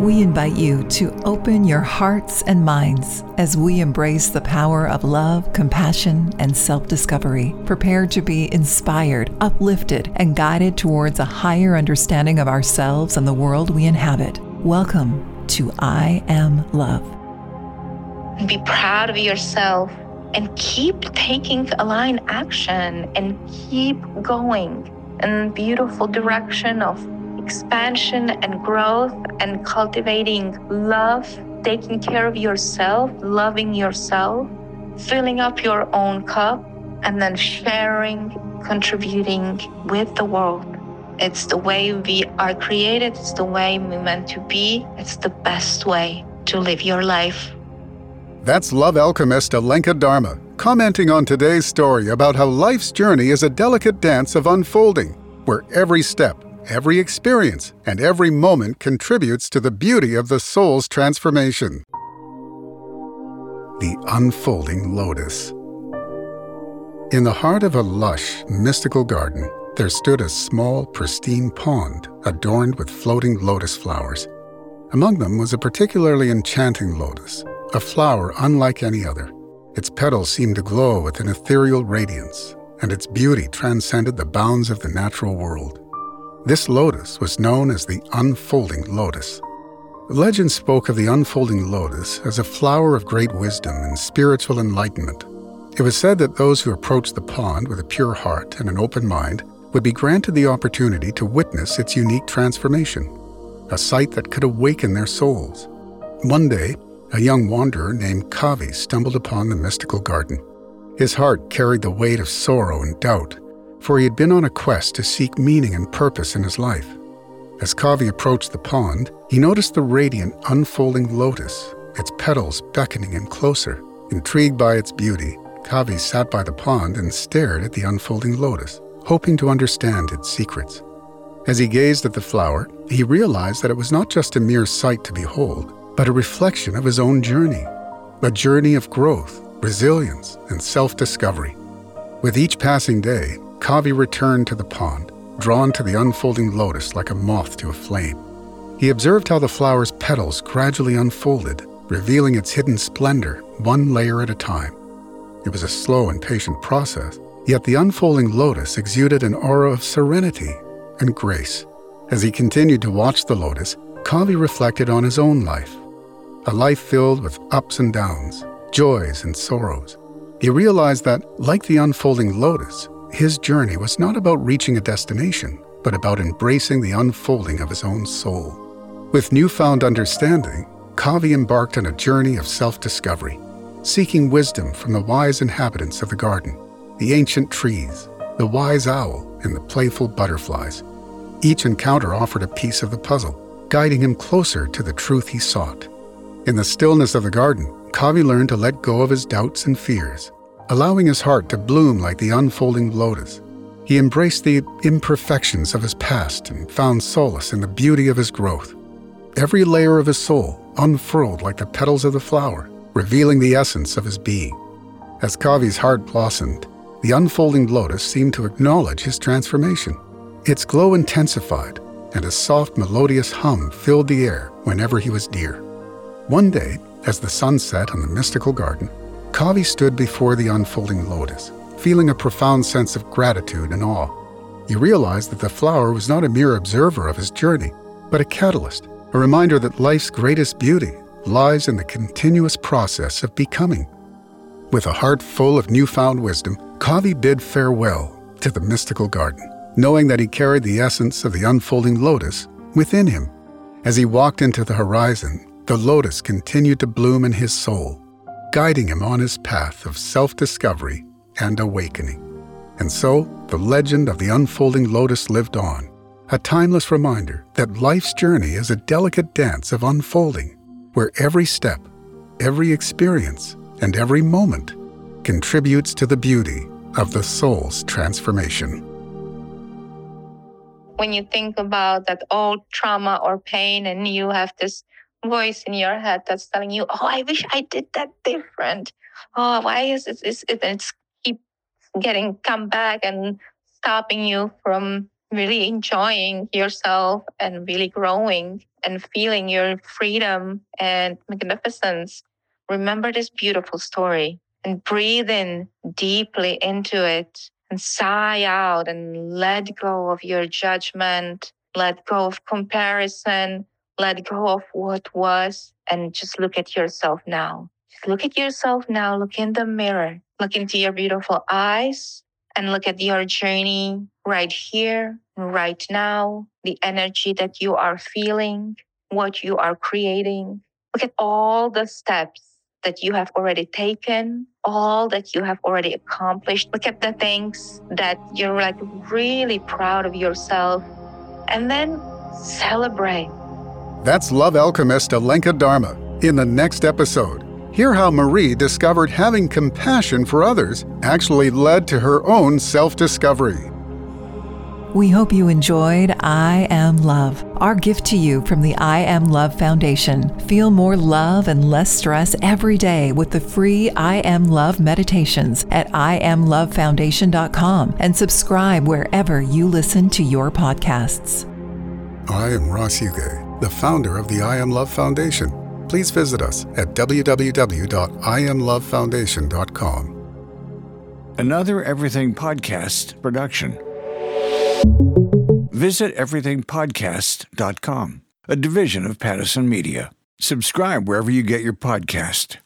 We invite you to open your hearts and minds as we embrace the power of love, compassion, and self discovery, prepared to be inspired, uplifted, and guided towards a higher understanding of ourselves and the world we inhabit. Welcome to I Am Love. Be proud of yourself and keep taking aligned action and keep going in beautiful direction of expansion and growth and cultivating love, taking care of yourself, loving yourself, filling up your own cup, and then sharing, contributing with the world. It's the way we are created, it's the way we're meant to be, it's the best way to live your life. That's Love Alchemist Alenka Dharma commenting on today's story about how life's journey is a delicate dance of unfolding, where every step Every experience and every moment contributes to the beauty of the soul's transformation. The Unfolding Lotus. In the heart of a lush, mystical garden, there stood a small, pristine pond adorned with floating lotus flowers. Among them was a particularly enchanting lotus, a flower unlike any other. Its petals seemed to glow with an ethereal radiance, and its beauty transcended the bounds of the natural world. This lotus was known as the unfolding lotus. Legend spoke of the unfolding lotus as a flower of great wisdom and spiritual enlightenment. It was said that those who approached the pond with a pure heart and an open mind would be granted the opportunity to witness its unique transformation, a sight that could awaken their souls. One day, a young wanderer named Kavi stumbled upon the mystical garden. His heart carried the weight of sorrow and doubt, for he had been on a quest to seek meaning and purpose in his life. As Kavi approached the pond, he noticed the radiant, unfolding lotus, its petals beckoning him closer. Intrigued by its beauty, Kavi sat by the pond and stared at the unfolding lotus, hoping to understand its secrets. As he gazed at the flower, he realized that it was not just a mere sight to behold, but a reflection of his own journey a journey of growth, resilience, and self discovery. With each passing day, Kavi returned to the pond, drawn to the unfolding lotus like a moth to a flame. He observed how the flower's petals gradually unfolded, revealing its hidden splendor one layer at a time. It was a slow and patient process, yet the unfolding lotus exuded an aura of serenity and grace. As he continued to watch the lotus, Kavi reflected on his own life, a life filled with ups and downs, joys and sorrows. He realized that, like the unfolding lotus, his journey was not about reaching a destination, but about embracing the unfolding of his own soul. With newfound understanding, Kavi embarked on a journey of self discovery, seeking wisdom from the wise inhabitants of the garden, the ancient trees, the wise owl, and the playful butterflies. Each encounter offered a piece of the puzzle, guiding him closer to the truth he sought. In the stillness of the garden, Kavi learned to let go of his doubts and fears allowing his heart to bloom like the unfolding lotus. He embraced the imperfections of his past and found solace in the beauty of his growth. Every layer of his soul unfurled like the petals of the flower, revealing the essence of his being. As Kavi's heart blossomed, the unfolding lotus seemed to acknowledge his transformation. Its glow intensified, and a soft, melodious hum filled the air whenever he was near. One day, as the sun set on the mystical garden, Kavi stood before the unfolding lotus, feeling a profound sense of gratitude and awe. He realized that the flower was not a mere observer of his journey, but a catalyst, a reminder that life's greatest beauty lies in the continuous process of becoming. With a heart full of newfound wisdom, Kavi bid farewell to the mystical garden, knowing that he carried the essence of the unfolding lotus within him. As he walked into the horizon, the lotus continued to bloom in his soul, guiding him on his path of self discovery and awakening. And so, the legend of the unfolding lotus lived on, a timeless reminder that life's journey is a delicate dance of unfolding, where every step, every experience, and every moment contributes to the beauty of the soul's transformation. When you think about that old trauma or pain, and you have this voice in your head that's telling you, "Oh, I wish I did that different." Oh, why is it? It's, it, it's keep getting come back and stopping you from really enjoying yourself and really growing and feeling your freedom and magnificence, remember this beautiful story and breathe in deeply into it and sigh out and let go of your judgment, let go of comparison, let go of what was, and just look at yourself now. Just look at yourself now, look in the mirror, look into your beautiful eyes, and look at your journey right here, right now, the energy that you are feeling, what you are creating. Look at all the steps that you have already taken, all that you have already accomplished. Look at the things that you're like really proud of yourself, and then celebrate. That's Love Alchemist Alenka Dharma. In the next episode, hear how Marie discovered having compassion for others actually led to her own self discovery. We hope you enjoyed I Am Love, our gift to you from the I Am Love Foundation. Feel more love and less stress every day with the free I Am Love meditations at IamLoveFoundation.com and subscribe wherever you listen to your podcasts. I am Ross Huguet, the founder of the I Am Love Foundation. Please visit us at www.iamlovefoundation.com. Another Everything Podcast production. Visit everythingpodcast.com, a division of Pattison Media. Subscribe wherever you get your podcast.